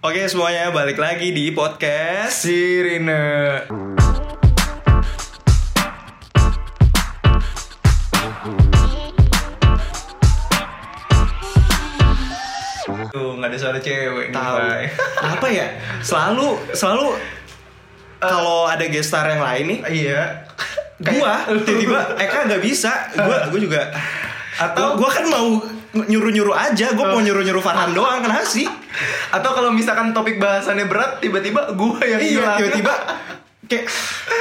Oke semuanya balik lagi di podcast Sirine. Tuh nggak ada suara cewek nih, Tahu Bay. Apa ya? Selalu selalu kalau ada gestar yang lain nih Iya. Gua tiba-tiba Eka nggak bisa Gua gua juga Atau- Gua kan mau nyuruh-nyuruh aja Gua mau nyuruh-nyuruh Farhan doang Kenapa sih? Atau kalau misalkan topik bahasannya berat, tiba-tiba gue yang Iya hilang. tiba-tiba Kayak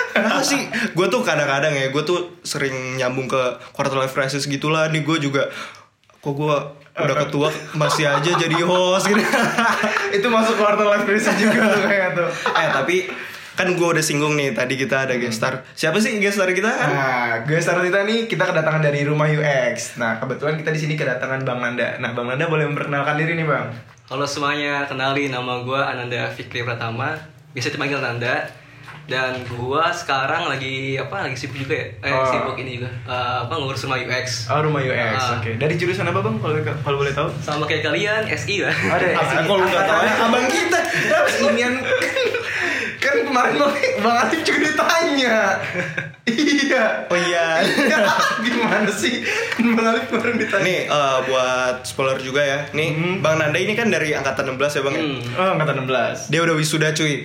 Kenapa sih? Gue tuh kadang-kadang ya Gue tuh sering nyambung ke quarter life crisis gitulah Nih gue juga Kok gue udah ketua masih aja jadi host gitu Itu masuk quarter life crisis juga tuh kayak tuh. Eh tapi kan gue udah singgung nih tadi kita ada gestar siapa sih gestar kita kan Nah, gue start kita nih kita kedatangan dari rumah UX. Nah, kebetulan kita di sini kedatangan Bang Nanda. Nah, Bang Nanda boleh memperkenalkan diri nih, Bang. Halo semuanya, kenalin nama gue Ananda Fikri Pratama Bisa dipanggil Nanda Dan gue sekarang lagi, apa, lagi sibuk juga ya Eh, Oh. sibuk ini juga Eh, Apa, ngurus rumah UX Oh, rumah UX. Ah. Oke. Dari jurusan apa, Bang? Kalau kalau boleh tahu? Sama kayak kalian, SI lah Ada Ah, kalau lu nggak tahu ya abang kita Inian kan kemarin Bang Atif juga ditanya. Iya. oh iya Gimana sih? Bang Atif kemarin ditanya. nih eh, buat spoiler juga ya nih bang Nanda ini kan dari angkatan 16 ya bang ya? Hmm. Oh, angkatan 16. dia udah wisuda cuy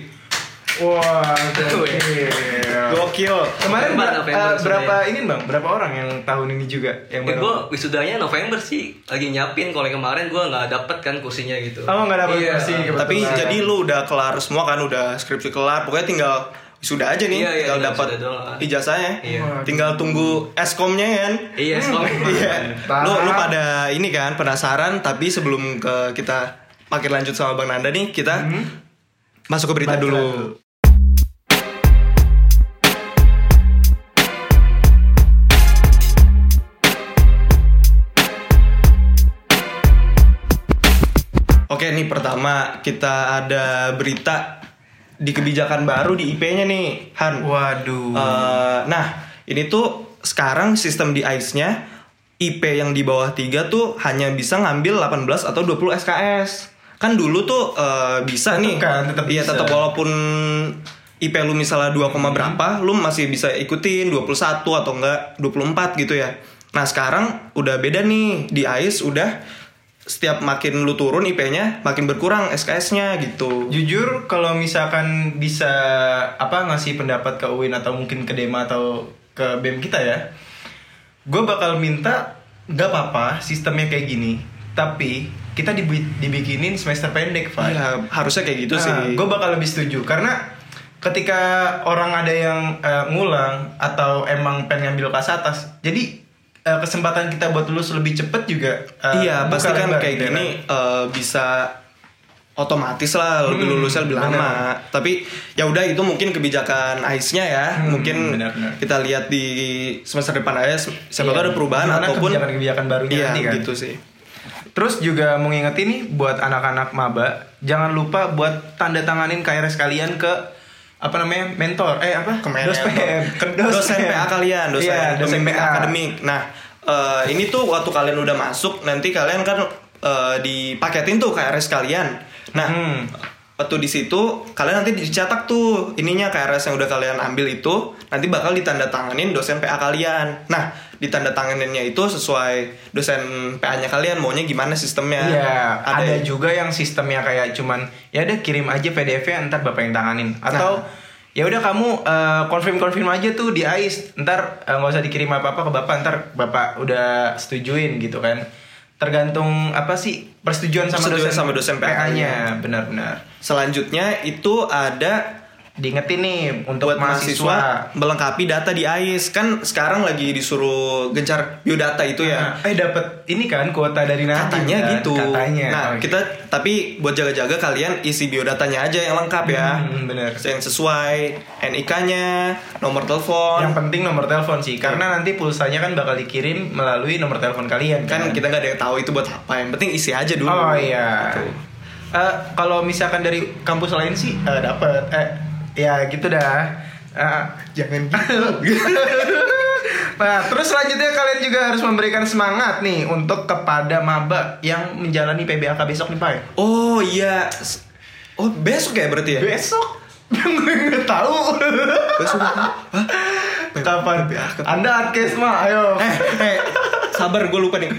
Wah, gokil. gokil Kemarin ber- eh, sudah berapa ya. ini bang? Berapa orang yang tahun ini juga yang Eh, baru? gue wisudanya November sih Lagi nyiapin, kalau yang kemarin gue nggak dapet kan kursinya gitu Oh nggak dapat Iya. kursi. kebetulan. tapi jadi lu udah kelar semua kan udah skripsi kelar pokoknya tinggal wisuda aja nih Iya, iya, tinggal tinggal dapat ijazahnya Iya. tinggal tunggu eskomnya kan Iya, sekolah Iya. Lu lu pada ini kan penasaran tapi sebelum ke kita makin lanjut sama Bang Nanda nih, kita masuk ke berita Baca dulu. dulu. Oke, nih pertama kita ada berita di kebijakan baru di IP-nya nih, Han. Waduh. Eh, nah, ini tuh sekarang sistem di ICE-nya IP yang di bawah 3 tuh hanya bisa ngambil 18 atau 20 SKS. Kan dulu tuh eh, bisa Tetep nih. kan, tetep Iya, tetap walaupun IP lu misalnya 2, berapa, lu masih bisa ikutin 21 atau enggak 24 gitu ya. Nah, sekarang udah beda nih. Di ICE udah setiap makin lu turun IP-nya makin berkurang SKS-nya gitu. Jujur kalau misalkan bisa apa ngasih pendapat ke UIN atau mungkin ke Dema atau ke BEM kita ya, gue bakal minta gak apa-apa sistemnya kayak gini, tapi kita dibi- dibikinin semester pendek, Pak. Iya, harusnya kayak gitu sih. gue bakal lebih setuju karena ketika orang ada yang eh, ngulang atau emang pengen ngambil kelas atas, jadi eh, kesempatan kita buat lulus lebih cepet juga. eh, iya, pasti kan kayak gitu ya gini eh, bisa otomatis lah lebih Hmm, lulusnya lebih lama. Tapi ya udah itu mungkin kebijakan AIS-nya ya. Hmm, mungkin benar-benar. kita lihat di semester depan aja siapa tahu ada perubahan Gimana ataupun kebijakan-kebijakan barunya iya, nanti kan. gitu sih. Terus juga mau ngingetin nih buat anak-anak maba, jangan lupa buat tanda tanganin KRS kalian ke apa namanya mentor eh apa Kemen- dospem ke dosen PA kalian, dosen, iya, dosen PA akademik. Nah, eh, ini tuh waktu kalian udah masuk nanti kalian kan eh, dipaketin tuh KRS kalian. Nah, Hmm. waktu di situ kalian nanti dicetak tuh ininya KRS yang udah kalian ambil itu nanti bakal ditanda tanganin dosen PA kalian. Nah, ditanda tanganinnya itu sesuai dosen PA-nya kalian maunya gimana sistemnya. Iya, ada, ya? juga yang sistemnya kayak cuman ya udah kirim aja PDF-nya ntar bapak yang tanganin atau Nah. ya udah kamu konfirm konfirm aja tuh di AIS ntar eh, nggak usah dikirim apa apa ke bapak ntar bapak udah setujuin gitu kan tergantung apa sih persetujuan sama Persetujuan dosen sama dosen PA-nya benar-benar Selanjutnya itu ada diingetin nih untuk buat mahasiswa, melengkapi data di AIS kan sekarang lagi disuruh gencar biodata itu ya Nah, eh dapat ini kan kuota dari nanti katanya kan? gitu katanya nah Oke. kita tapi buat jaga-jaga kalian isi biodatanya aja yang lengkap ya Hmm, bener. yang sesuai NIK-nya nomor telepon yang penting nomor telepon sih karena nanti pulsanya kan bakal dikirim melalui nomor telepon kalian kan kita nggak ada yang tahu itu buat apa yang penting isi aja dulu Oh iya. Gitu. Eh, kalau misalkan dari kampus lain sih eh, dapat eh ya gitu dah. Eh, jangan nah, terus selanjutnya kalian juga harus memberikan semangat nih untuk kepada maba yang menjalani PBAK besok nih, Pak. oh iya Oh besok ya berarti ya? Besok. Gue nggak tahu. Besok Hah? Kapan? Anda Adkes mah, ayo. Eh, eh, sabar gue lupa nih.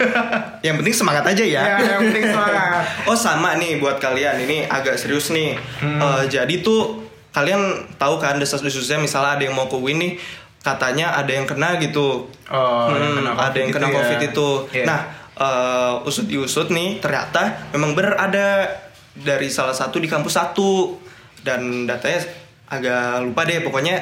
Yang penting semangat aja ya. Ya, yang penting semangat. oh sama nih buat kalian ini agak serius nih. Hmm. Eh, jadi tuh kalian tahu kan desas-desusnya misalnya ada yang mau ke Win nih katanya ada yang kena gitu. Oh, Hmm, yang kena ada yang kena itu ya. covid itu. Iya. Nah, eh, usut diusut nih ternyata memang bener ada dari salah satu di kampus satu dan datanya agak lupa deh pokoknya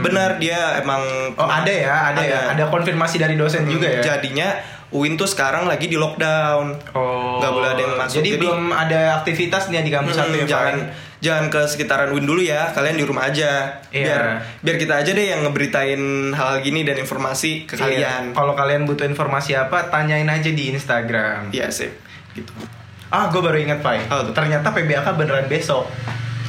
benar dia emang Hmm. Oh, ada ya, ada, ya. Ada konfirmasi dari dosen juga ya. jadinya UIN tuh sekarang lagi di lockdown Oh. Nggak boleh ada yang masuk. Jadi, Jadi- belum ada aktivitas nih di kampus satu ya, Hmm, jangan Pak? jangan ke sekitaran Win dulu ya kalian di rumah aja Iya. biar biar kita aja deh yang ngeberitain hal gini dan informasi ke Iya. kalian Kalau kalian butuh informasi apa, tanyain aja di Instagram. iya sih gitu Ah, gue baru ingat, Pai. Apa tuh? Ternyata PBAK beneran besok.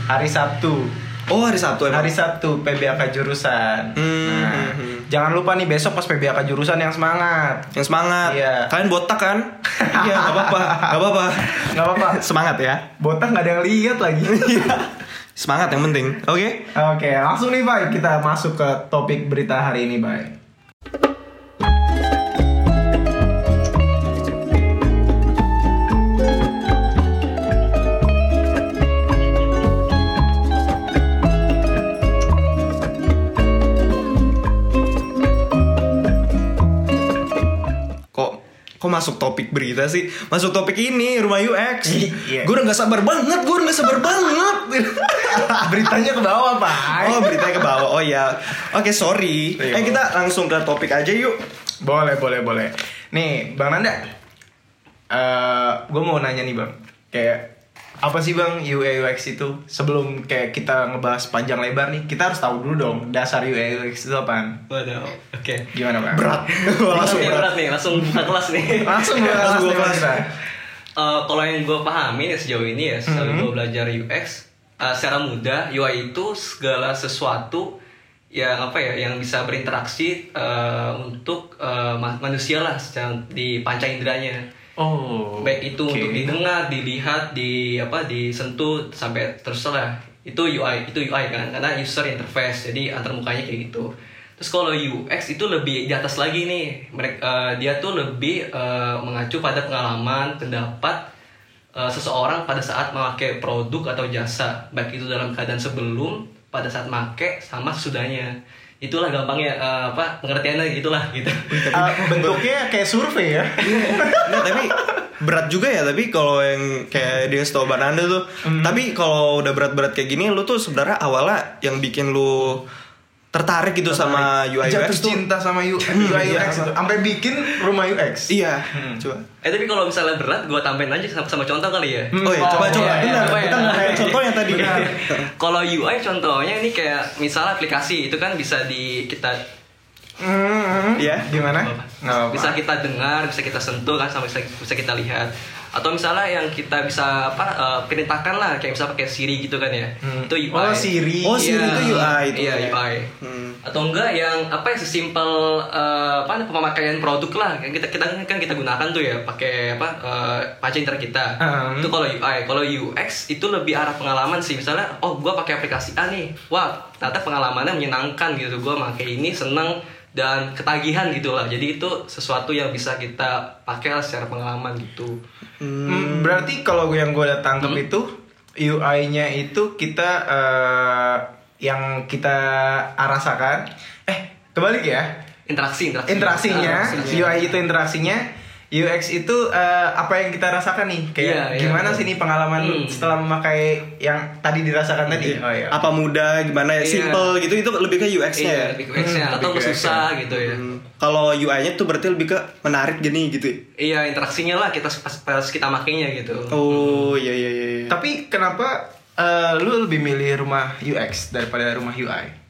Hari Sabtu. Oh hari Sabtu emang Hari Sabtu PBAK jurusan. Hmm, Nah, hmm, hmm. jangan lupa nih besok pas PBAK jurusan yang semangat. yang semangat Iya. kalian botak kan iya nggak apa-apa nggak apa-apa Gak apa-apa. semangat ya Botak nggak ada yang lihat lagi. semangat yang penting oke Oke, langsung nih, Bay. Kita masuk ke topik berita hari ini, Bay. Kok masuk topik berita sih masuk topik ini rumah UX Iya. gue udah nggak sabar banget gue udah nggak sabar banget Beritanya ke bawah, Bay. oh beritanya ke bawah oh ya oke sorry Iya. eh kita langsung ke topik aja yuk Boleh, boleh, boleh. Nih, Bang Nanda. eh gue mau nanya nih, Bang. Kayak apa sih Bang UI UX itu? Sebelum kayak kita ngebahas panjang lebar nih, kita harus tahu dulu dong dasar UI UX itu apaan. Waduh, oke. Gimana, Bang? berat Langsung nih, berat berat nih, langsung buka kelas nih. Langsung Langsung kelas nih, kelas. Bang. Eh, kalau yang gue pahami ya sejauh ini ya, setelah Mhm. gue belajar UX, eh, secara mudah UI itu segala sesuatu yang apa ya, yang bisa berinteraksi eh, untuk ma- manusia lah secara di panca inderanya. Oh. Baik itu oke. untuk didengar, dilihat, di apa, disentuh sampai terus lah. Itu UI, itu UI kan, karena user interface, jadi antar mukanya kayak gitu. Terus kalau UX itu lebih di atas lagi nih, mereka dia tuh lebih eh, mengacu pada pengalaman, pendapat eh, seseorang pada saat memakai produk atau jasa, baik itu dalam keadaan sebelum, pada saat make, sama sesudahnya. Itulah gampangnya eh, apa pengertiannya gitulah gitu. Ah, bentuknya kayak survei ya. Nggak, tapi berat juga ya tapi kalau yang kayak dia setau Bananda tuh tapi kalau udah berat-berat kayak gini lu tuh sebenarnya awalnya yang bikin lu tertarik gitu sama UI Jatuh UX tuh cinta sama UI iya. UX itu. Sampai bikin rumah UX. iya coba Eh tapi kalau misalnya berat, gue tambahin aja sama, sama contoh kali ya. oh iya coba Oh, coba iya, iya, benar coba ya. kita nggak kayak contohnya tadi. Kalau UI contohnya ini kayak misalnya aplikasi itu kan bisa di kita Hmm, Iya. Gimana? apa, Nggak apa-apa. bisa kita dengar, bisa kita sentuh kan sama bisa, bisa kita lihat. Atau misalnya yang kita bisa apa eh, perintahkan lah kayak misalnya pakai Siri gitu kan ya. Hmm. Itu UI. Oh, Siri. Oh, Siri Iya, itu UI itu Iya, ya. UI. Hmm. Atau enggak yang apa ya sesimpel eh, apa pemakaian produk lah kan kita kita kan kita gunakan tuh ya pakai apa uh, panca indera kita. Hmm. Itu kalau UI, kalau UX itu lebih arah pengalaman sih. Misalnya, oh gua pakai aplikasi A nih, wah ternyata pengalamannya menyenangkan gitu. Gua pakai ini seneng dan ketagihan gitu lah. Jadi itu sesuatu yang bisa kita pakai lah secara pengalaman gitu. Hmm, berarti kalau gue yang gue udah tangkep Hmm. itu UI-nya itu kita eh, yang kita rasakan eh kebalik ya Interaksi, interaksi. interaksinya Ah, interaksi. UI itu interaksinya UX itu eh, apa yang kita rasakan nih kayak Iya, iya, gimana betul. sih nih pengalaman Hmm. setelah memakai yang tadi dirasakan tadi oh iya apa mudah gimana ya Iya. simple gitu itu lebih ke UX-nya Iya, ya lebih ke UX-nya. Hmm, atau lebih ke susah gitu ya. Hmm. kalau UI-nya tuh berarti lebih ke menarik gini gitu ya? Iya, interaksinya lah kita pas, pas kita makainya gitu. oh iya iya iya iya. tapi kenapa eh, lu lebih milih rumah UX daripada rumah UI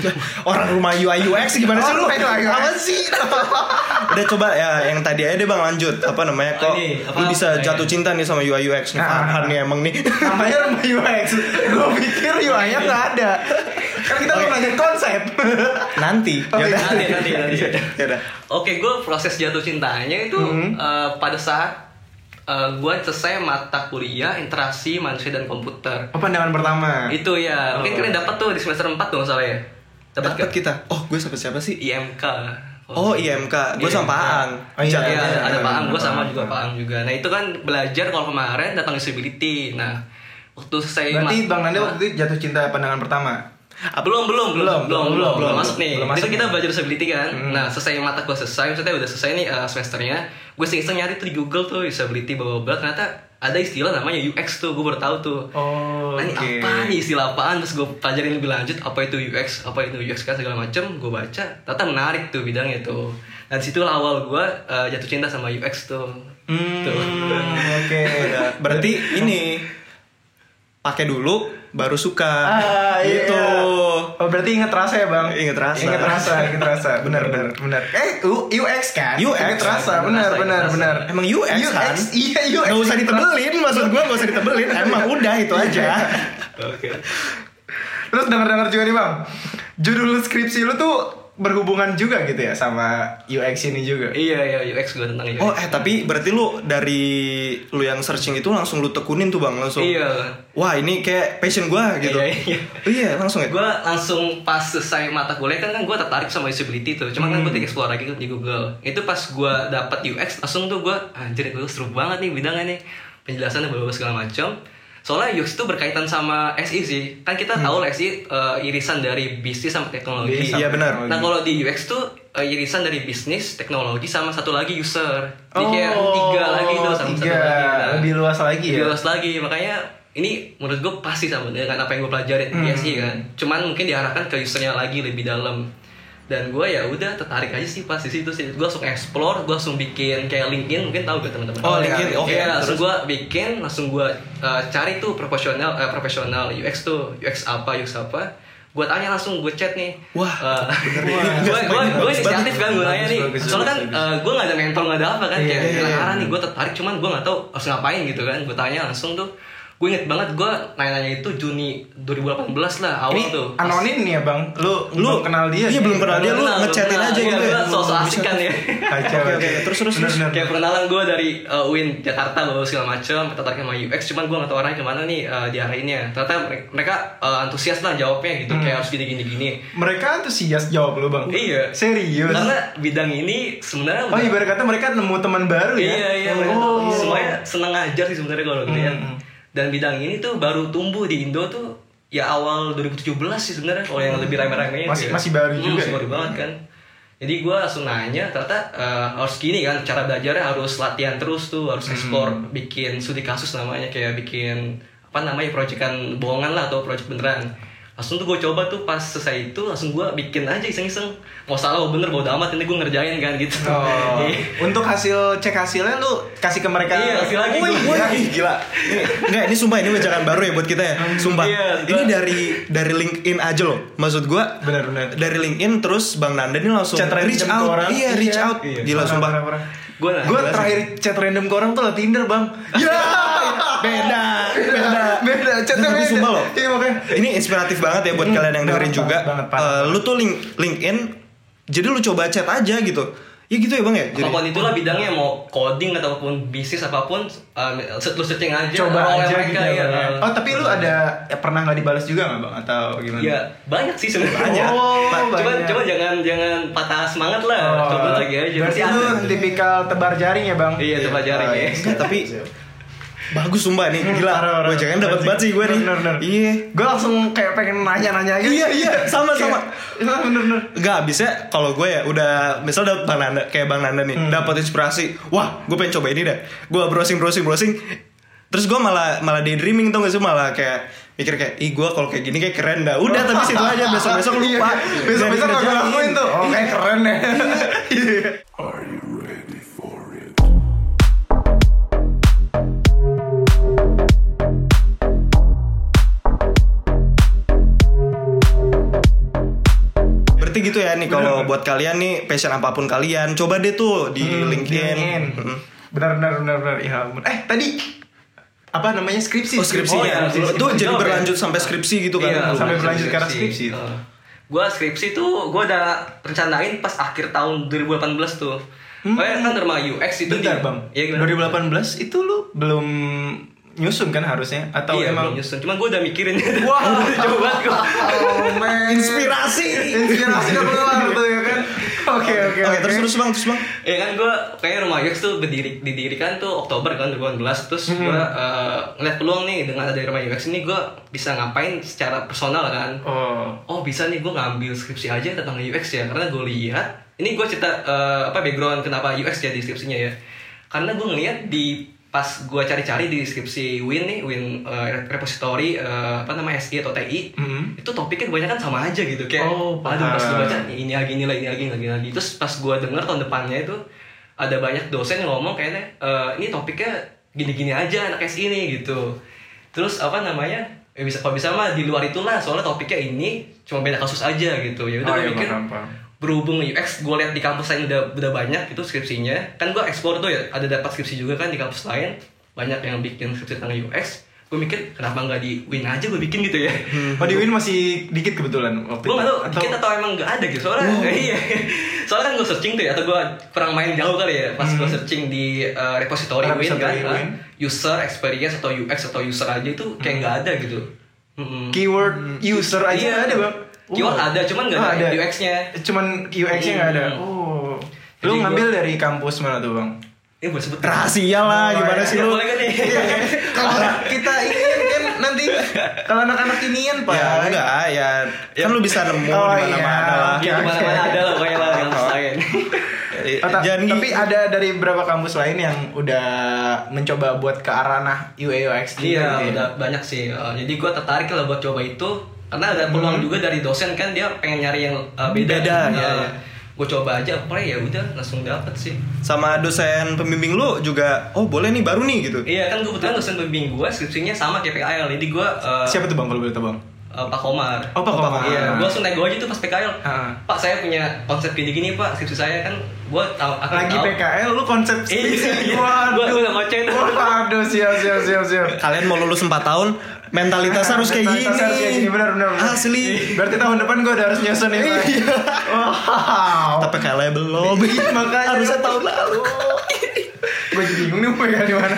orang rumah UI UX gimana sih Oh, lu rumah UI UX. apa sih udah coba ya yang tadi aja deh bang lanjut apa namanya kok Oh, ini, apa lu bisa namanya? jatuh cinta nih sama UI UX nih Ah. Farhan nih emang nih namanya rumah UX gue pikir UI-nya nggak ada kan kita mau nanya konsep nanti Oh, Yaudah. iya. Nanti, nanti, nanti. Yaudah. Oke, gue proses jatuh cintanya itu Hmm. eh, pada saat gue selesai mata kuliah interaksi manusia dan komputer. Oh, pandangan pertama. Itu ya, mungkin Oh. kalian dapat tuh di semester 4 tuh nggak salah ya. Dapat Dapat ke kita. Oh, gue sama siapa sih? IMK. Oh, IMK. Gue sama Pak Ang. Oh, iya. Iya, Iya, ada Pak Ang, gue sama juga Pak Ang juga. Nah itu kan belajar kalau kemarin datang disability. Nah waktu saya Berarti Bang Nanda waktu itu jatuh cinta pandangan pertama. Ah, belum, belum, belum, Belum, belum, belum, masuk nih. Belum masuk kita belajar disability kan. Hmm. Nah selesai mata gue selesai, maksudnya udah selesai nih uh, semesternya. Gue iseng nyari tuh di Google tuh disability bla bla. Ternyata ada istilah namanya UX tuh, gue baru tahu tuh. Oh, Nah ini oke. apa nih istilah apaan terus gue pelajarin lebih lanjut apa itu UX apa itu UX kan segala macem gue baca ternyata menarik tuh bidangnya tuh dan situlah awal gue uh, jatuh cinta sama UX tuh Hmm, Tuh. oke. Berarti ini pakai dulu baru suka. Ah, iya. Gitu. Oh, berarti inget rasa ya, Bang? Inget rasa. Inget rasa, inget rasa. Benar, benar, benar. Eh, U- UX kan? UX. Inget rasa, benar, benar, benar. Emang UX, kan? Iya, UX. Gak usah ditebelin, maksud gue gak usah ditebelin. Emang udah itu aja. oke Terus denger-denger juga nih, Bang. Judul skripsi lu tuh berhubungan juga gitu ya sama UX ini juga. iya iya UX gue tentang UX Oh eh tapi berarti lu dari lu yang searching itu langsung lu tekunin tuh bang langsung. iya Wah ini kayak passion gua gitu. Iya, iya. Iya langsung ya. gue langsung pas selesai mata kuliah kan kan gue tertarik sama disability tuh cuma kan gue explore lagi di Google itu pas gue dapet UX langsung tuh gue anjir gue seru banget nih bidangnya nih penjelasannya berbagai segala macam soalnya UX itu berkaitan sama SI sih kan kita tahu lah SI eh, irisan dari bisnis sama teknologi Bisnis Iya, benar. Nah kalau di UX tuh eh, irisan dari bisnis, teknologi sama satu lagi user. Jadi kayak Oh, tiga lagi tuh sama tiga. satu lagi. Nah, Lebih luas lagi ya? Lebih luas lagi. Makanya ini menurut gue pasti sama dengan apa yang gue pelajarin di Hmm. SI kan. Cuman mungkin diarahkan ke usernya lagi lebih dalam. Dan gue ya udah tertarik aja sih pas di situ sih. Gue langsung explore, gue langsung bikin kayak LinkedIn mungkin tahu gak teman-teman? Oh, LinkedIn, oke. Iya, langsung Terus? gue bikin, langsung gue uh, cari tuh profesional eh, profesional UX tuh UX apa UX apa. Gue tanya langsung gue chat nih. Wah, Uh, gue gue gue inisiatif kan gue Bagus, nanya nih. Soalnya kan uh, gue gak ada mentor gak ada apa kan Iya, kayak iya, iya. arah nih gue tertarik cuman gue gak tahu harus ngapain gitu kan. Gue tanya langsung tuh. Gue inget banget gue nanya-nanya itu Juni 2018 lah awal Ini tuh. Anonim nih ya, Bang. Lu, Lu belum kenal dia. Iya belum kenal dia lu ngechatin aja gitu Iya, ya. sosok asik kan ya. Kacau. Oke, oke, terus, terus, terus. Kayak perkenalan gue dari uh, UIN Jakarta bawa segala macam tertarik sama UX cuman gue gak tau arahnya ke mana nih uh, diarahinnya ternyata mere- mereka uh, antusias lah jawabnya gitu Hmm. kayak harus gini gini gini Mereka antusias jawab lu, Bang. Iya. Serius. karena bidang ini sebenarnya Oh, udah- ibarat kata mereka nemu teman baru ya. iya iya Oh. semuanya seneng aja sih sebenarnya kalau gitu ya Hmm. Dan bidang ini tuh baru tumbuh di Indo tuh ya awal 2017 sih sebenarnya kalau yang lebih rame-rame Masih- masih baru juga masih ya? baru banget kan. Jadi gue langsung nanya ternyata eh, harus gini kan cara belajarnya harus latihan terus tuh harus explore bikin studi kasus namanya kayak bikin apa namanya proyekan bohongan lah atau proyek beneran langsung tuh gue coba tuh pas selesai itu langsung gue bikin aja iseng-iseng mau salah bener bodo amat ini gue ngerjain kan gitu Oh, Iya. untuk hasil cek hasilnya lu kasih ke mereka. Iya, kasih lagi gua. iya. Ih, gila. Ini, enggak, ini sumpah ini wejangan baru ya buat kita ya. Sumpah. Iya, ini dari dari LinkedIn aja loh. Maksud gua Benar-benar. dari LinkedIn terus Bang Nanda ini langsung Chat random reach out. orang. Iya, reach out. Iya. Gila sumpah. sih. terakhir chat random ke orang tuh lah Tinder, Bang. Ya. Beda, beda. Chatnya Tapi sumpah loh. Iya, makanya. Ini inspiratif banget ya buat Hmm, kalian yang dengerin banget, juga. banget, parah, Eh, lu tuh link LinkedIn jadi lu coba chat aja gitu. Ya gitu ya Bang ya. Jadi apa pun itulah bidangnya mau coding ataupun bisnis apa pun um, lu searching aja Coba aja mereka gitu ya. ya. Bang. Oh, tapi lu ada ya, pernah nggak dibalas juga nggak, Bang? Atau gimana? ya banyak sih sebenarnya Oh, coba banyak. coba jangan jangan patah semangat lah Oh, coba lagi aja Berarti lu tipikal tebar jaring ya, Bang? Iya, tebar jaring, Oh, ya. Enggak, tapi bagus sumpah nih. Gila. Parah, parah. Gue jangan dapat banget sih gue nih. Bener, bener. Iya. Gue langsung kayak pengen nanya-nanya gitu. Iya, iya, sama, sama. Iya, bener-bener. Enggak bisa kalau gue ya udah misal dapet Bang Nanda kayak Bang Nanda nih, dapat inspirasi. Wah, gue pengen coba ini deh. Gue browsing browsing browsing terus gue malah malah daydreaming tuh gak sih malah kayak mikir kayak ih gue kalau kayak gini kayak keren dah udah tapi situ aja besok besok Iya, lupa Besok-besok Nggak gak gue lakuin tuh. Oh, kayak keren ya. gitu ya nih kalau buat kalian nih passion apa pun kalian coba deh tuh di Hmm, LinkedIn, LinkedIn. Mm. Benar benar benar benar. Ya. Eh, tadi apa namanya skripsi? Oh skripsinya, Oh, iya, itu skripsi. jadi Jawab ya. berlanjut sampai skripsi gitu kan? Iya, sampai skripsi, berlanjut ke arah skripsi. gue skripsi tuh gue udah rencanain pas akhir tahun 2018 tuh Pokoknya kan derma UX itu Bentar di- bang, Iya gimana? 2018 itu lu belum nyusun kan harusnya? Atau iya, emang nyusun. Cuman gue udah mikirin. Wah. Jauh banget gue. Oh man Inspirasi. Inspirasi udah keluar tuh ya kan Oke oke Oke, terus terus bang, terus bang. Ya kan gue kayaknya rumah UX tuh berdiri didirikan tuh Oktober kan 2018 terus gue uh, ngeliat peluang nih dengan ada rumah UX ini gue bisa ngapain secara personal kan Oh oh bisa nih gue ngambil skripsi aja tentang UX ya karena gue lihat ini gue cerita uh, apa background kenapa UX jadi skripsinya ya karena gue ngeliat di pas gue cari-cari di deskripsi Win nih Win uh, repository uh, apa namanya SI atau TI Mhm. itu topiknya kebanyakan sama aja gitu kayak Oh, aduh pas gue baca ini lagi ini lagi ini lagi lagi, lagi terus pas gue denger tahun depannya itu ada banyak dosen yang ngomong kayaknya "Eh, ini topiknya gini-gini aja anak SI ini gitu terus apa namanya ya bisa kalau bisa mah di luar itulah soalnya topiknya ini cuma beda kasus aja gitu ya udah Oh, gue iya, mikir. Berhubung UX gue lihat di kampus lain udah udah banyak itu skripsinya. Kan gue explore tuh ya ada dapat skripsi juga kan di kampus lain. Banyak yang bikin skripsi tentang UX gue mikir kenapa nggak di Win aja gue bikin gitu ya? Oh di Win masih dikit kebetulan waktu gue nggak tahu dikit atau emang nggak ada gitu soalnya iya. Soalnya kan gue searching tuh ya atau gue kurang main jauh kali ya pas gue searching di uh, repository Win Repository kan Win. uh, user experience atau UX atau user aja itu kayak nggak ada gitu. Mm-mm. Keyword user aja Iya. ada bang? Keyword ada, cuman nggak Oh, ada UX-nya. Cuman UX-nya nggak ada Hmm. Oh Lu Jadi ngambil gua- dari kampus mana tuh bang? ini boleh sebut Rahasia lah, Oh, gimana iya. sih Ya, lu? boleh kan nih Kalau kita inian kan nanti Kalau anak-anak inian pak Ya enggak, ya kan lu bisa nemu Oh, di mana-mana iya. lah. Oke, Ya, mana-mana ada lah pokoknya lah yang lain. Eh, Oh, ta- Jangan tapi ada dari beberapa kampus lain yang udah mencoba buat ke arah nah UI UX juga Iya, gitu ya? udah banyak sih. Uh, jadi gue tertarik lah buat coba itu karena ada peluang juga dari dosen kan dia pengen nyari yang uh, beda. Beda, iya, iya. Gue coba aja, apply ya udah langsung dapet sih. sama dosen pembimbing lu juga, oh boleh nih baru nih gitu. Iya kan kebetulan dosen pembimbing gue skripsinya sama kayak PKL. Jadi gue uh, Siapa tuh bang kalau boleh tahu bang? uh, Pak Komar. Oh, Pak Komar. Iya, gue langsung nego aja tuh pas PKL. Ah. Pak saya punya konsep gini-gini pak, skripsi saya kan gue tahu akan Lagi tahu. PKL lu konsep Iya, skripsi. iya. Waduh. Gua- gua ngoceh. Waduh, siap siap siap siap. Kalian mau lulus 4 tahun, mentalitas harus kayak gini. Mentalitas harus kayak gini benar benar. Asli. Berarti tahun depan gue udah harus nyusun. Pak. Iya. Wow. Tapi kalian belum. Makanya harusnya tahun lalu. gue jadi bingung nih mau pegang di mana.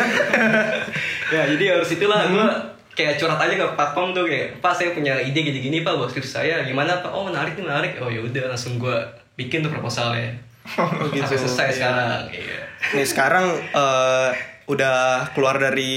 ya jadi harus itulah Hmm. gue kayak curhat aja ke Pak Pom tuh kayak Pak saya punya ide gini-gini Pak buat skripsi saya gimana Pak oh menarik nih menarik oh ya udah langsung gue bikin tuh proposalnya Oh, gitu. sampai selesai sekarang iya. Nih sekarang eh, udah keluar dari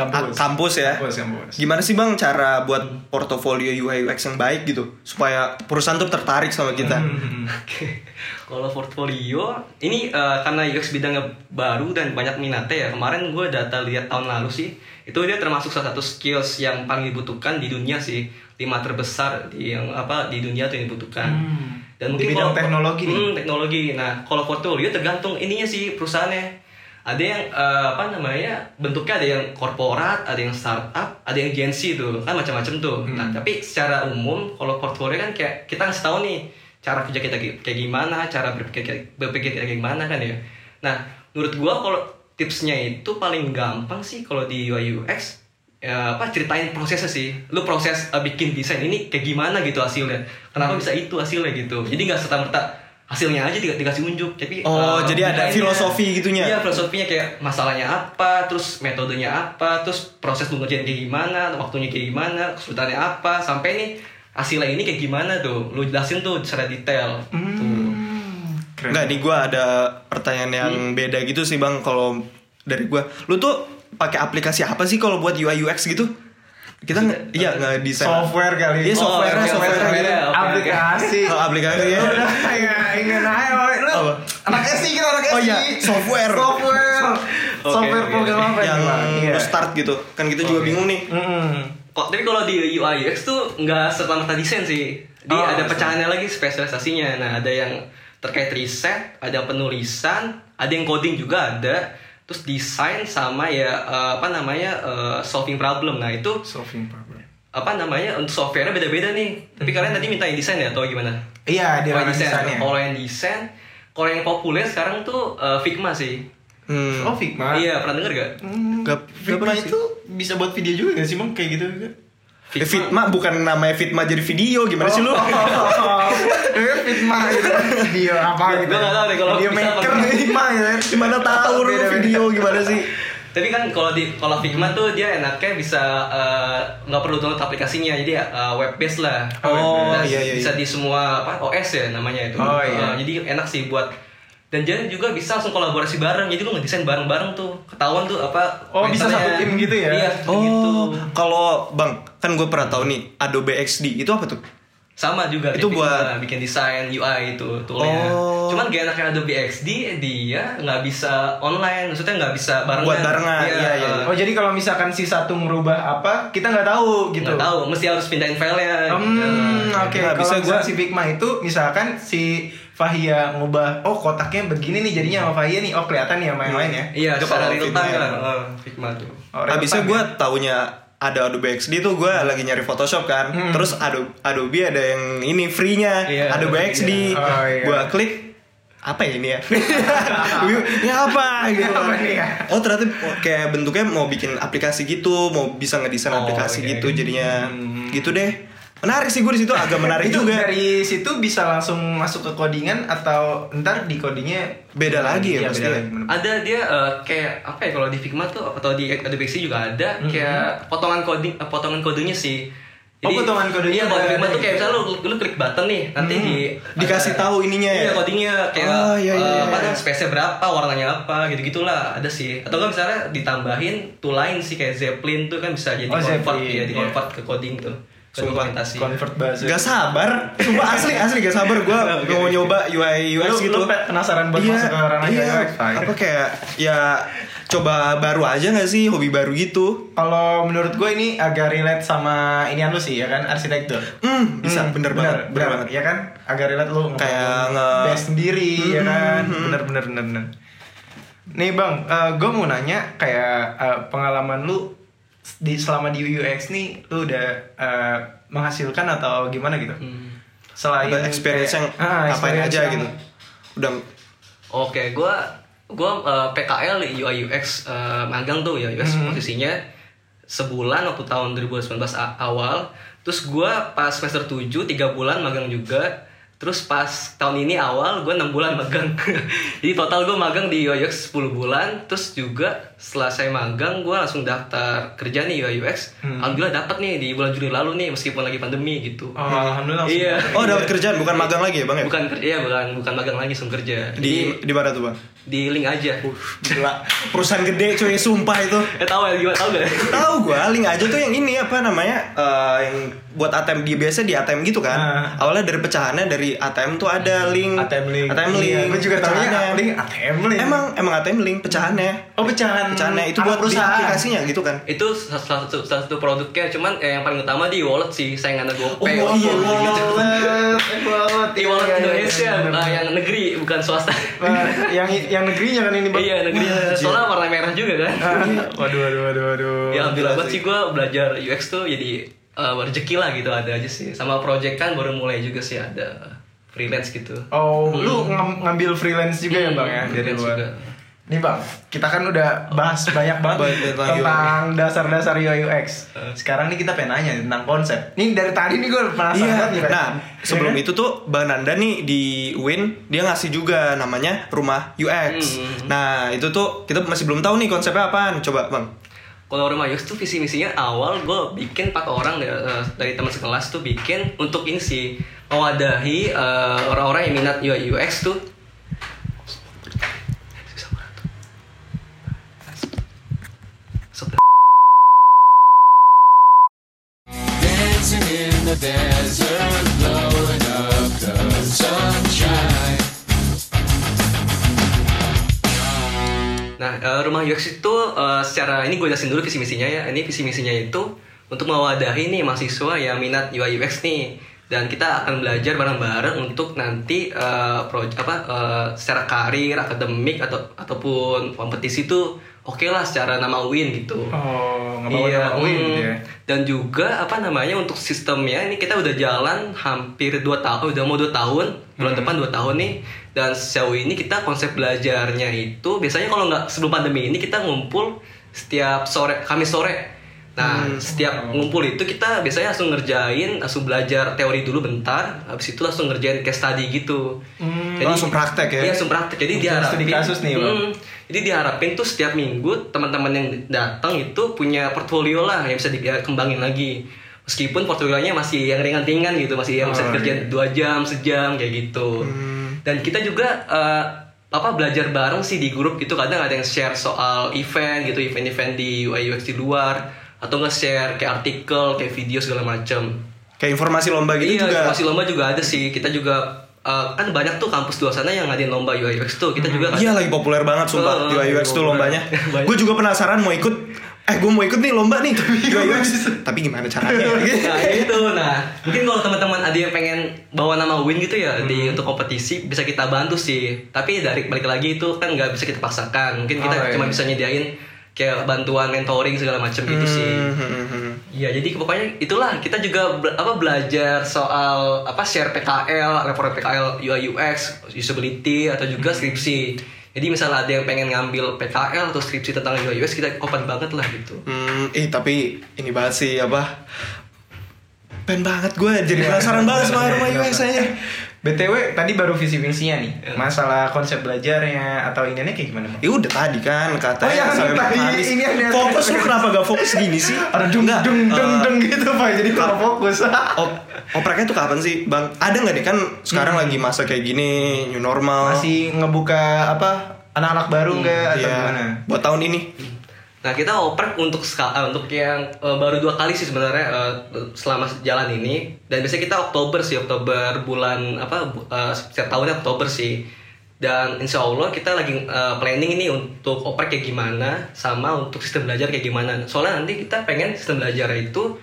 Kampus. a- kampus ya. Kampus, kampus. Gimana sih bang cara buat portofolio UI UX yang baik gitu supaya perusahaan tuh tertarik sama kita? Hmm. Oke, kalau portfolio ini eh, karena UX bidangnya baru dan banyak minatnya ya. Kemarin gue data lihat tahun lalu sih, itu dia termasuk salah satu skills yang paling dibutuhkan di dunia sih. Lima terbesar di yang apa di dunia tuh yang dibutuhkan. Hmm. Dan Di bidang teknologi nih? Hmm, teknologi. Nah, kalau portfolio tergantung ininya sih perusahaannya. Ada yang eh, apa namanya bentuknya ada yang korporat, ada yang startup, ada yang agency tuh kan macam-macam tuh. Nah Hmm. tapi secara umum kalau portfolio kan kayak kita ngasih tahu nih cara kerja kita kayak gimana, cara berpikir berpikir kita kayak gimana kan ya. Nah menurut gua kalau tipsnya itu paling gampang sih kalau di UI UX ya apa ceritain prosesnya sih lu proses uh, bikin desain ini kayak gimana gitu hasilnya kenapa bisa itu hasilnya gitu jadi nggak serta merta hasilnya aja di- dikasih unjuk tapi Oh, uh, jadi ada filosofi gitunya? iya filosofinya kayak masalahnya apa terus metodenya apa terus proses lu ngerjain kayak gimana waktunya kayak gimana kesulitannya apa sampai nih hasilnya ini kayak gimana tuh lu jelasin tuh secara detail Hmm. tuh Keren. Enggak, nih gue ada pertanyaan yang beda gitu sih bang. Kalau dari gue, lu tuh pakai aplikasi apa sih kalau buat UI UX gitu? Kita nggak, iya nggak desain. Software kali. Iya software, Oh, software, software, gitu. ya. Aplikasi. Oh, aplikasi ya. Udah kayak ingin aja woy. lu Apa? anak SI kita anak SI. Oh iya, software. Software. Oke, software oke. program apa yang Bang? Iya. lu start gitu. Kan kita juga bingung nih. Kok tapi kalau di UI UX tuh nggak serta merta desain sih. Dia Oh, ada pecahannya lagi spesialisasinya. Nah, ada yang terkait riset, ada yang penulisan, ada yang coding juga ada. Terus desain sama ya eh, apa namanya eh, solving problem. Nah, itu Solving problem. apa namanya untuk softwarenya beda-beda nih. Tapi kalian tadi minta yang desain ya atau gimana? Iya, di Oh, ranah desain. desainnya. Kalau yang desain, kalau yang populer sekarang tuh eh, Figma sih. Hmm. Oh, Figma. Iya, pernah denger gak? Hmm, Gak- Figma pernah sih. itu bisa buat video juga gak sih, Bang? Kayak gitu juga. Eh, Fitma bukan namanya Fitma jadi video gimana sih lu? Eh, Fitma gitu Video apa gitu Gua nggak tahu deh kalau Video apa maker enggak. Fitma gitu kan Gimana tahu lu video gimana sih? Tapi kan kalau di kalau Figma tuh dia enaknya bisa eh, nggak perlu download aplikasinya, jadi eh, web based lah. Oh, Dan iya, iya, Bisa iya. di semua apa OS ya namanya itu. Oh, iya. Eh, jadi enak sih buat dan jadi juga bisa langsung kolaborasi bareng. Jadi lu ngedesain bareng-bareng tuh. Ketahuan tuh apa Oh, bisa satu tim gitu ya? Iya, gitu. Oh, kalau Bang, kan gue pernah tahu nih Adobe XD itu apa tuh? Sama juga Itu buat- bikin desain UI itu toolnya. Oh. Cuman gak enaknya Adobe XD dia nggak bisa online, maksudnya nggak bisa barengan. Buat barengan, iya, iya, iya. Oh jadi kalau misalkan si satu merubah apa kita nggak tahu gitu. Nggak tahu, mesti harus pindahin filenya. Hmm, gitu. oke. Nah, bisa Kalau gua- si Figma itu misalkan si Fahia ngubah, oh kotaknya begini nih jadinya sama Fahia nih, oh kelihatan nih sama yang lain ya. Iya, Itu secara kalau real Figma time ya. kan. Oh, Figma tuh. Oh, Abisnya gue ya? taunya ada Adobe XD tuh gue lagi nyari Photoshop kan. Hmm. Terus Adobe, Adobe ada yang ini free-nya, Iya, Adobe Adobe XD. iya. Oh, iya. Gue klik apa ya ini ya? ini apa gitu. Apa nih ya? Oh ternyata kayak bentuknya mau bikin aplikasi gitu, mau bisa ngedesain Oh, aplikasi oke. gitu jadinya Hmm. gitu deh. Menarik sih gue di situ agak menarik itu juga. dari situ bisa langsung masuk ke codingan atau ntar di codingnya Beda lagi ya Iya, pasti beda ya? lagi, bener. Ada dia eh, kayak apa ya kalau di Figma tuh atau di Adobe XD juga ada Mhm. kayak potongan coding eh, potongan kodenya sih. Oh, potongan kodenya Iya, kalau Figma tuh kayak gitu. misalnya lu, lu klik button nih, nanti Hmm. di Dikasih ada- tahu ininya ya? Iya, codingnya kayak Oh, iya, iya, eh, iya. apa namanya, space-nya berapa, warnanya apa, gitu-gitulah ada sih. Atau kan misalnya ditambahin tool lain sih kayak Zeppelin tuh kan bisa jadi Oh, convert Zeppelin, ya, di iya. convert ke coding tuh. Sumpah, convert bahasa. Gak sabar, sumpah asli asli gak sabar gue mau nyoba UI UX Lu- gitu. lu pe- penasaran buat masuk ke ranah iya, UX? Apa kayak ya coba baru aja gak sih hobi baru gitu? Kalau menurut gue ini agak relate sama inian lu sih ya kan arsitektur. Hmm, bisa Hmm, bener, banget, bener banget. Ya kan agak relate lu Kayak nge- base sendiri ya Hmm, kan. hmm, hmm. Bener bener bener bener. Nih bang, gue mau nanya kayak eh, pengalaman lu di selama di UX nih lu udah eh, menghasilkan atau gimana gitu? Hmm. Selain Ada experience yang kayak- ah, ngapain experience aja yang- gitu. Udah Oke, gua gua eh, PKL UI UX eh, magang tuh ya UX Mhm. posisinya sebulan waktu tahun 2019 a- awal. Terus gua pas semester 7 3 bulan magang juga. Terus pas tahun ini awal gue 6 bulan magang. Jadi total gue magang di UI UX 10 bulan. Terus juga setelah saya magang gue langsung daftar kerja nih UI UX. Hmm. Alhamdulillah dapat nih di bulan Juli lalu nih meskipun lagi pandemi gitu. Oh, alhamdulillah. langsung. Iya. Oh, dapat kerjaan bukan magang lagi ya, Bang ya? Bukan kerja, iya, bukan bukan magang lagi langsung kerja. Di di mana tuh, Bang? di link aja. Gila, perusahaan gede cuy, sumpah itu. Eh tahu ya gimana tahu gak? Tahu gua link aja tuh yang ini apa namanya? eh, yang buat ATM di biasa di ATM gitu kan. Ah. Awalnya dari pecahannya dari ATM tuh ada link ATM link. ATM link. Iya, gue juga pecahannya. link ATM link. Emang emang ATM link pecahannya. Oh pecahan. Pecahannya itu buat di aplikasinya gitu kan. itu salah satu, salah satu produknya cuman eh, yang paling utama di wallet sih saingannya GoPay Oh, iya, iya, gitu. wallet, wallet. di wallet Iya, iya, Indonesia iya, nah, yang negeri bukan swasta Nah, yang yang negerinya kan ini bang. iya negeri soalnya warna merah juga kan Ah, waduh waduh waduh waduh. ya alhamdulillah gila banget sih gue belajar UX tuh jadi eh, rezeki lah gitu ada aja sih sama project kan baru mulai juga sih ada freelance gitu Oh, lu ngam- ngambil freelance juga ya Hmm, bang ya dari freelance luar. juga. Nih bang, kita kan udah bahas banyak banget tentang tentang dasar-dasar UI UX. Sekarang nih kita pengen nanya tentang konsep. Nih dari tadi nih gue penasaran Iya. banget. Nah, sebelum Ya kan? itu tuh Bang Nanda nih di UIN dia ngasih juga namanya rumah UX. Hmm. Nah, itu tuh kita masih belum tahu nih konsepnya apaan. Coba, Bang. Kalau rumah UX tuh visi misinya awal gue bikin empat orang dari, eh, dari teman sekelas tuh bikin untuk ini sih mewadahi eh, orang-orang yang minat UI UX tuh UX itu eh, secara ini gue jelasin dulu visi misinya ya. Ini visi misinya itu untuk mewadahi nih mahasiswa yang minat UI UX nih. Dan kita akan belajar bareng-bareng untuk nanti eh, proj- apa eh, secara karir, akademik atau ataupun kompetisi itu oke lah secara nama UIN gitu. Oh, ngebawa nama hmm. gitu ya. Dan juga apa namanya untuk sistemnya ini kita udah jalan hampir 2 tahun, udah mau 2 tahun, bulan Hmm. depan 2 tahun nih. Dan sejauh ini kita konsep belajarnya itu biasanya kalau nggak sebelum pandemi ini kita ngumpul setiap sore, Kamis sore. Nah, setiap ngumpul itu kita biasanya langsung ngerjain, langsung belajar teori dulu bentar, habis itu langsung ngerjain case study gitu. langsung praktek ya? Iya, langsung praktek. Jadi Langsung diharapin studi kasus nih, Bang. Hmm, jadi diharapin tuh setiap minggu teman-teman yang datang itu punya portfolio lah yang bisa dikembangin lagi. Meskipun portfolionya masih yang ringan-ringan gitu, masih yang bisa Oh, dikerjain dua jam, sejam kayak gitu. Dan kita juga eh, apa belajar bareng sih di grup gitu kadang ada yang share soal event gitu event-event di UI UX di luar atau nge-share kayak artikel kayak video segala macam Kayak informasi lomba gitu iya, juga. masih lomba juga ada sih. Kita juga eh, kan banyak tuh kampus luar sana yang ngadain lomba UI UX tuh. Kita juga Iya lagi populer banget sumpah Oh, UI UX tuh lombanya. Gue juga penasaran mau ikut. Eh gue mau ikut nih lomba nih UI UX. Tapi gimana caranya? Nah itu, nah mungkin kalau teman-teman ada yang pengen bawa nama Win gitu ya di untuk kompetisi bisa kita bantu sih. Tapi dari balik lagi itu kan nggak bisa kita paksakan. Mungkin kita Oh, iya. cuma bisa nyediain kayak bantuan mentoring segala macam gitu sih. Hmm, hmm, hmm. Iya, jadi pokoknya itulah kita juga be- apa belajar soal apa share PKL, laporan PKL UI UX, usability atau juga skripsi. Jadi misalnya ada yang pengen ngambil PKL atau skripsi tentang UI UX kita open banget lah gitu. Hmm, eh tapi ini banget sih apa? Pengen banget gue jadi penasaran banget sama rumah UX aja. BTW tadi baru visi misinya nih. Masalah konsep belajarnya atau ininya kayak gimana, Bang? Ya udah tadi kan katanya Oh, iya, sampai tadi habis. ini ada- Fokus lu kenapa gak fokus gini sih? Ada dung Nggak, dung dung eh, dung gitu, Pak. Jadi kalau fokus. op- opreknya tuh kapan sih bang? Ada nggak nih kan sekarang lagi masa kayak gini new normal. Masih ngebuka apa? Anak-anak baru enggak atau Iya. gimana? Buat tahun ini. Nah kita oprek untuk ska- eh, untuk yang eh, baru dua kali sih sebenarnya eh, selama jalan ini. Dan biasanya kita Oktober sih Oktober bulan apa eh, setiap tahunnya Oktober sih. Dan insya Allah kita lagi eh, planning ini untuk oprek kayak gimana sama untuk sistem belajar kayak gimana. Soalnya nanti kita pengen sistem belajar itu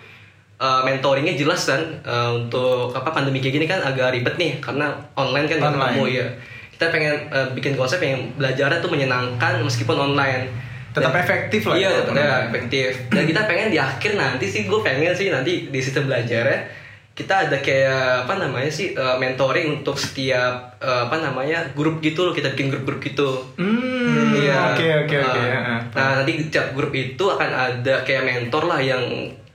eh, mentoringnya jelas kan eh, untuk apa pandemi kayak gini kan agak ribet nih karena online kan Online. ketemu ya kita pengen eh, bikin konsep yang belajarnya tuh menyenangkan meskipun online Tetap Dan- efektif lah iya ya, tetap ya, efektif dan kita pengen di akhir nanti sih gue pengen sih nanti di sistem belajarnya kita ada kayak apa namanya sih eh, mentoring untuk setiap eh, apa namanya grup gitu loh kita bikin grup-grup gitu Hmm, Iya. oke oke oke. Eh, Heeh. nah nanti di tiap grup itu akan ada kayak mentor lah yang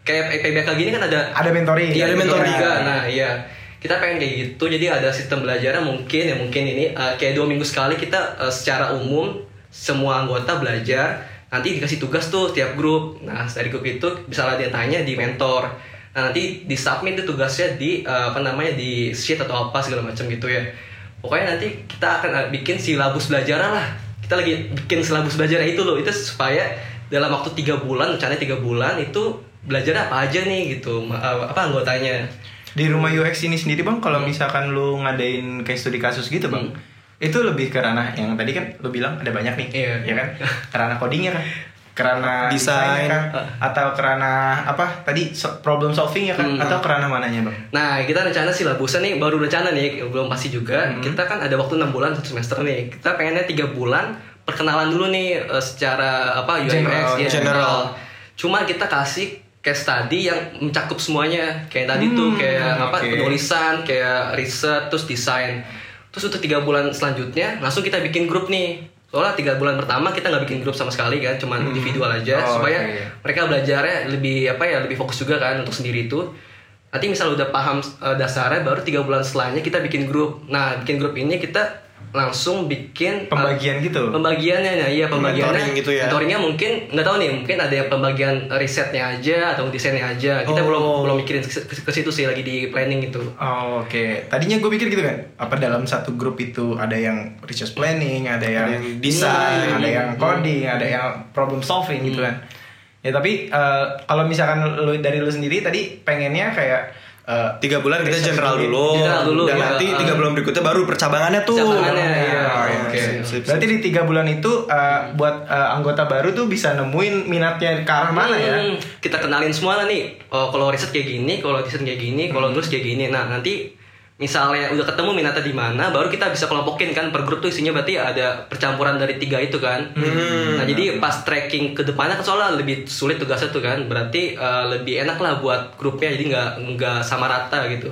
kayak PBK gini kan ada Ada mentoring. Iya, ada mentor Iya. juga. Nah, iya. Kita pengen kayak gitu. Jadi ada sistem belajarnya mungkin ya mungkin ini uh, kayak dua minggu sekali kita uh, secara umum semua anggota belajar. Nanti dikasih tugas tuh tiap grup. Nah, dari grup itu misalnya dia tanya di mentor. Nah, nanti di submit tuh tugasnya di uh, apa namanya di sheet atau apa segala macam gitu ya. Pokoknya nanti kita akan uh, bikin silabus belajar lah. Kita lagi bikin silabus belajar itu loh. Itu supaya dalam waktu tiga bulan, rencananya tiga bulan itu belajar apa aja nih gitu, uh, apa anggotanya. Di rumah UX ini sendiri bang, kalau misalkan lu ngadain case studi kasus gitu bang, Hmm. Itu lebih ke ranah yang tadi kan lu bilang ada banyak nih, Iya. ya kan? Kerana codingnya kan, kerana Desain. kan, atau kerana apa tadi problem solving ya kan, Hmm. atau kerana mananya bang? Nah, kita rencana silabusnya nih baru rencana nih, belum pasti juga. Kita kan ada waktu enam bulan satu semester nih. Kita pengennya tiga bulan perkenalan dulu nih eh, secara apa UI General, ya, general. Cuma kita kasih case study yang mencakup semuanya. Kayak tadi tuh Hmm, kayak apa oke. penulisan, kayak riset, terus desain. Terus untuk tiga bulan selanjutnya langsung kita bikin grup nih. Soalnya tiga bulan pertama kita nggak bikin grup sama sekali kan, cuma individual aja Oh, supaya oke. mereka belajarnya lebih apa ya lebih fokus juga kan untuk sendiri itu nanti misal udah paham uh, dasarnya baru tiga bulan setelahnya kita bikin grup nah bikin grup ini kita langsung bikin uh, Pembagian gitu? pembagiannya nah iya pembagiannya Mentoring gitu ya? mentoringnya mungkin nggak tahu nih mungkin ada yang pembagian risetnya aja atau desainnya aja kita Oh. belum belum mikirin ke, situ sih lagi di planning itu Oh, Oke, tadinya gue pikir gitu kan, apa dalam satu grup itu ada yang research planning, ada yang, Ada yang desain, desain. ada yang coding, ada yang problem solving gitu kan. Ya tapi eh, kalau misalkan lu dari lu sendiri tadi pengennya kayak eh, Tiga bulan kita general dulu, General dulu, dan iya. nanti tiga bulan berikutnya baru percabangannya tuh. Percabangannya, iya. Oh, iya. Oke. Sip, sip, Berarti sip. di tiga bulan itu eh, buat eh, anggota baru tuh bisa nemuin minatnya ke arah mana ya? Hmm, Kita kenalin semua lah nih. Oh, kalau riset kayak gini, kalau desain kayak gini, kalau nulis kayak gini. Nah, nanti misalnya udah ketemu minatnya di mana, baru kita bisa kelompokin kan per grup tuh isinya berarti ada percampuran dari tiga itu kan. Nah, jadi pas tracking ke depannya kan soalnya lebih sulit tugasnya tuh kan. Berarti eh, lebih enak lah buat grupnya jadi nggak nggak sama rata gitu.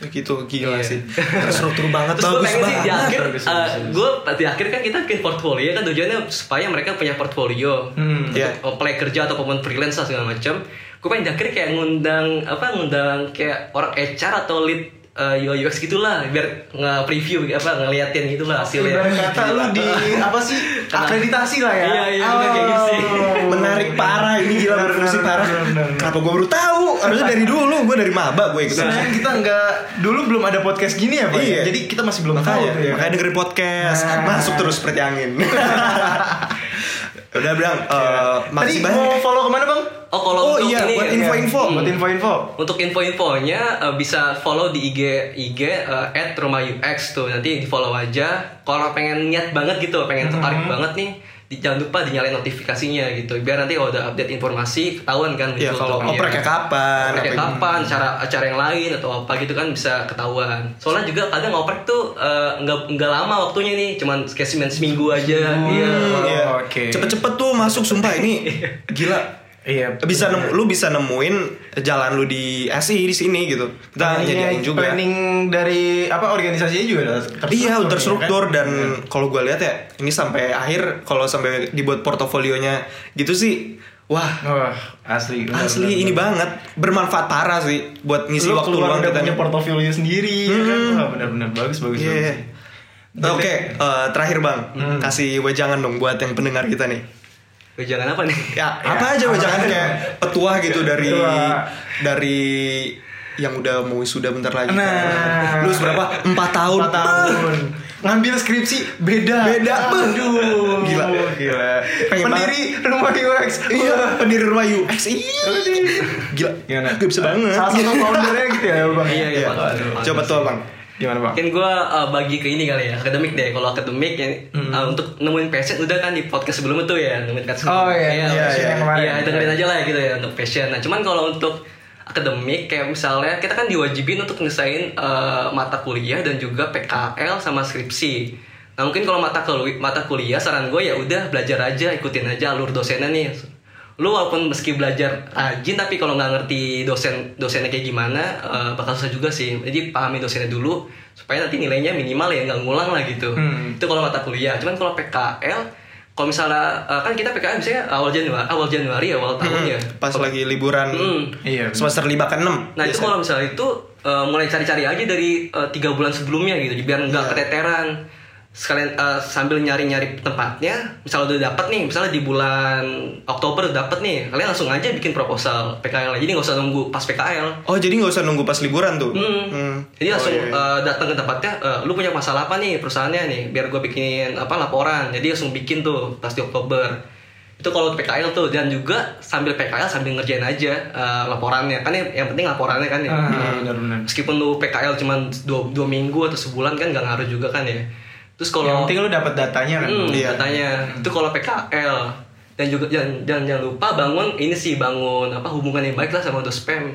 gitu gila Iya. sih terstruktur banget Terus gue bagus pengen sih di banget akhir, bagus, eh, gue di akhir kan kita bikin portfolio kan tujuannya supaya mereka punya portfolio Hmm, untuk iya. apply kerja ataupun freelance lah segala macam. Gue pengen di akhir kayak ngundang apa ngundang kayak orang HR atau lead eh, UI UX gitulah biar nge-preview apa ngeliatin gitulah hasilnya. Ibarat kata lu di apa sih akreditasi lah ya. Iya, iya, bener kayak gitu sih. menarik parah ini gila berfungsi parah bener, bener. kenapa gue baru tahu harusnya dari dulu gue dari maba gue ikut Sebenarnya kita nggak dulu belum ada podcast gini ya pak. Iya. Jadi kita masih belum tahu makanya tuh ya. makanya dengerin podcast Nah. masuk terus seperti angin udah bilang eh, Tadi makasih mau banyak follow ke mana bang? Oh kalau Oh, untuk iya, ini buat info-info. Hmm. Buat info-info. Untuk info-infonya eh, bisa follow di IG IG eh, at rumah UX tuh nanti di follow aja. Kalau pengen niat banget gitu, pengen tertarik Hmm. banget nih, di- jangan lupa dinyalain notifikasinya gitu. Biar nanti kalau udah update informasi ketahuan kan. Iya gitu, kalau untuk- opreknya kapan Oprek apa gitu. kapan, cara acara yang lain atau apa gitu kan bisa ketahuan. Soalnya juga kadang oprek tuh eh, nggak nggak lama waktunya nih, cuman kayak seminggu, seminggu aja. Iya. Hmm, iya. Oke. Cepet-cepet tuh masuk sumpah ini gila. Iya. Bisa nemu, lu bisa nemuin jalan lu di SI di sini gitu. Kita nyediain juga. Planning dari apa organisasinya juga terstruktur. Iya, ya terstruktur kan? dan kalau gue lihat ya ini sampai akhir kalau sampai dibuat portofolionya gitu sih, wah Wah, asli. benar, asli benar, ini benar. banget bermanfaat parah sih buat ngisi Lu waktu luang kita punya portofolio sendiri ya kan? Hmm. Wah, benar-benar bagus bagus Iya. bagus. Oke, eh, terakhir bang, Hmm. kasih wejangan dong buat yang pendengar kita nih. Eh, Jangan apa nih? Ya, Ya, apa aja wejangan kayak petua gitu dari Petua. dari yang udah mau wisuda bentar lagi. Nah. kan. Lu berapa? Empat tahun. Empat tahun. Ngambil skripsi beda. Beda. Aduh. Gila. Gila. Pengen Pendiri rumah UX. Iya, pendiri rumah UX. Iya. Gila. Gimana? Gak bisa banget. Salah satu foundernya gitu ya, Bang. Iya, iya, Iya. Coba tuh bang. Gimana, Bang? Mungkin gue bagi ke ini kali ya, akademik deh. Kalau akademik ya, uh, untuk nemuin passion udah kan di podcast sebelumnya tuh ya, nemuin passion. Oh, iya, iya, iya. kemarin. Iya, dengerin aja lah gitu ya untuk passion. Nah, cuman kalau untuk akademik kayak misalnya kita kan diwajibin untuk nyelesain uh, mata kuliah dan juga PKL sama skripsi. Nah, mungkin kalau mata kuliah, mata kuliah saran gue ya udah belajar aja, ikutin aja alur dosennya nih. Lu walaupun meski belajar rajin tapi kalau nggak ngerti dosen dosennya kayak gimana uh, bakal susah juga sih. Jadi pahami dosennya dulu supaya nanti nilainya minimal ya nggak ngulang lah gitu. Hmm. Itu kalau mata kuliah. Cuman kalau PKL kalau misalnya uh, kan kita PKL biasanya awal Januari, awal Januari awal tahun ya. Pas lagi liburan Hmm. Iya. semester lima ke enam. Nah itu kalau misalnya itu uh, mulai cari-cari aja dari uh, tiga bulan sebelumnya gitu, biar nggak Iya. keteteran. Sekalian uh, sambil nyari-nyari tempatnya, misalnya udah dapet nih, misalnya di bulan Oktober udah dapet nih, kalian langsung aja bikin proposal PKL. Jadi nggak usah nunggu pas PKL. Oh jadi nggak usah nunggu pas liburan tuh. Hmm. Hmm. Jadi langsung Oh, iya, iya. uh, datang ke tempatnya, uh, lu punya masalah apa nih perusahaannya nih, biar gue bikinin apa laporan. Jadi langsung bikin tuh pas di Oktober. Itu kalau PKL tuh dan juga sambil PKL sambil ngerjain aja uh, laporannya. Kan yang, yang penting laporannya kan ya. Ah, benar-benar. Meskipun lu PKL cuma dua, dua minggu atau sebulan kan gak ngaruh juga kan ya. Terus Yang kalau penting lu dapat datanya kan. Hmm, Iya. katanya itu kalau PKL dan juga jangan, jangan jangan lupa bangun ini sih bangun apa hubungan yang baik lah sama dospem.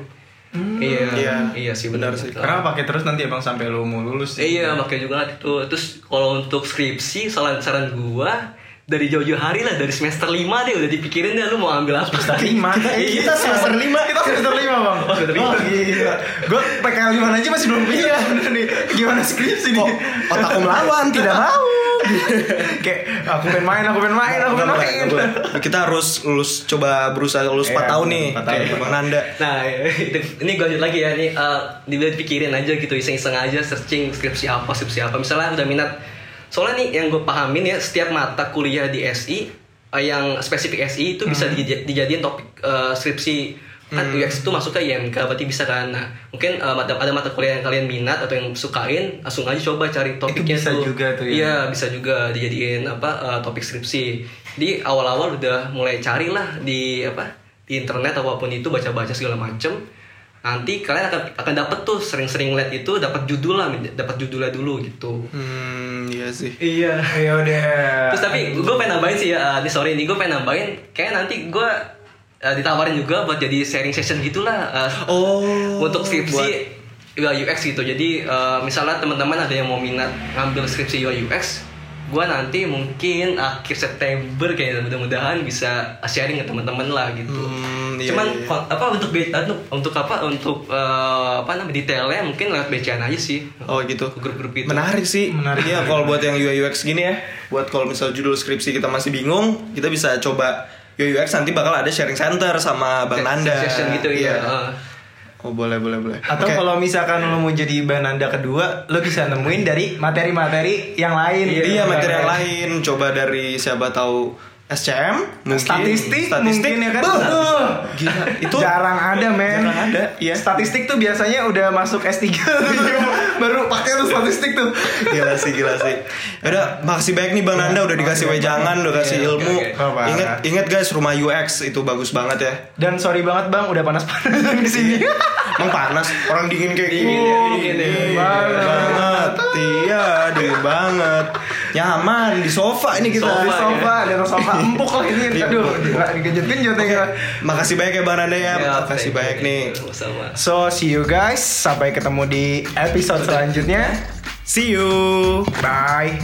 Iya, Iya. iya sih Benar sih. Karena pakai terus nanti Abang sampai lu mau lulus. Eh, iya, pakai juga itu. Terus kalau untuk skripsi, saran saran gua dari jauh-jauh hari lah dari semester 5 deh udah dipikirin deh lu mau ambil apa. Semester lima. Iya. Kita semester lima. Kita semester lima bang. Oh, semester lima. Oh, gila. Gue PKL lima aja masih belum punya. Bener nih. Gimana skripsi nih? Kok otakku melawan tidak mau. Kayak aku pengen main, aku pengen main, aku pengen main. Kita harus lulus coba berusaha lulus 4 Iya, tahun nih. empat tahun. Bang Nanda. Nah, itu, ini gue lanjut lagi ya. Ini uh, dipikirin aja gitu, iseng-iseng aja searching skripsi apa, skripsi apa. Misalnya udah minat. Soalnya nih yang gue pahamin ya, setiap mata kuliah di SI uh, yang spesifik SI itu bisa dij- dijadiin topik uh, skripsi. Kan UX itu masuk ke IMK, berarti bisa kan. Nah, mungkin uh, ada mata kuliah yang kalian minat atau yang sukain, langsung aja coba cari topiknya bisa tuh. juga tuh ya. Iya, bisa juga dijadiin apa uh, topik skripsi. Jadi awal-awal udah mulai carilah di apa di internet apa pun itu baca-baca segala macem. Nanti kalian akan akan dapat tuh sering-sering lihat itu dapat judul lah, dapat judulnya dulu gitu. Hmm, iya sih. Iya. Ya udah. Terus tapi gue pengen nambahin sih ya, uh, ini sorry nih gue pengen nambahin, kayak nanti gue uh, ditawarin juga buat jadi sharing session gitulah. uh, Oh. untuk skripsi UI UX gitu. Jadi uh, misalnya teman-teman ada yang mau minat ngambil skripsi UI UX, gua nanti mungkin akhir September kayaknya mudah-mudahan bisa sharing ke teman-teman lah gitu. Hmm, iya, Cuman iya, iya. apa untuk be- untuk untuk apa untuk eh, apa namanya detailnya mungkin lewat BCN aja sih. Oh gitu. Grup-grup itu. Menarik sih. Menarik. Iya kalau buat yang UI UX gini ya, buat kalau misal judul skripsi kita masih bingung, kita bisa coba UI UX nanti bakal ada sharing center sama Bang Nanda. Session gitu ya. Eh. Oh boleh boleh boleh. Atau Oke. kalau misalkan lo mau jadi bananda kedua, lo bisa nemuin dari materi-materi yang lain. gitu. Iya materi yang lain coba dari siapa tahu SCM mungkin Statistik, statistik mungkin ya kan. Betul. Gila itu jarang ada men Jarang ada, iya. statistik tuh biasanya udah masuk S3 baru pakai tuh statistik tuh gila sih gila sih. Udah makasih banyak nih Bang Nanda udah dikasih wejangan, udah kasih Iya, ilmu. Oh. Ingat ingat guys rumah UX itu bagus banget ya. dan sorry banget bang udah panas-panasan di sini Emang panas orang dingin kayak gini. Dingin ya, dingin ya. Dingin Banget. banget. Iya, dingin banget. Nyaman di sofa ini kita. di Sofa, sofa dan sofa empuk lah ini Iya. aduh gila digenjot-genjot ya. Makasih banyak ya Bang Nanda ya. Ya, Makasih banyak nih. So see you guys sampai ketemu di episode selanjutnya See you. bye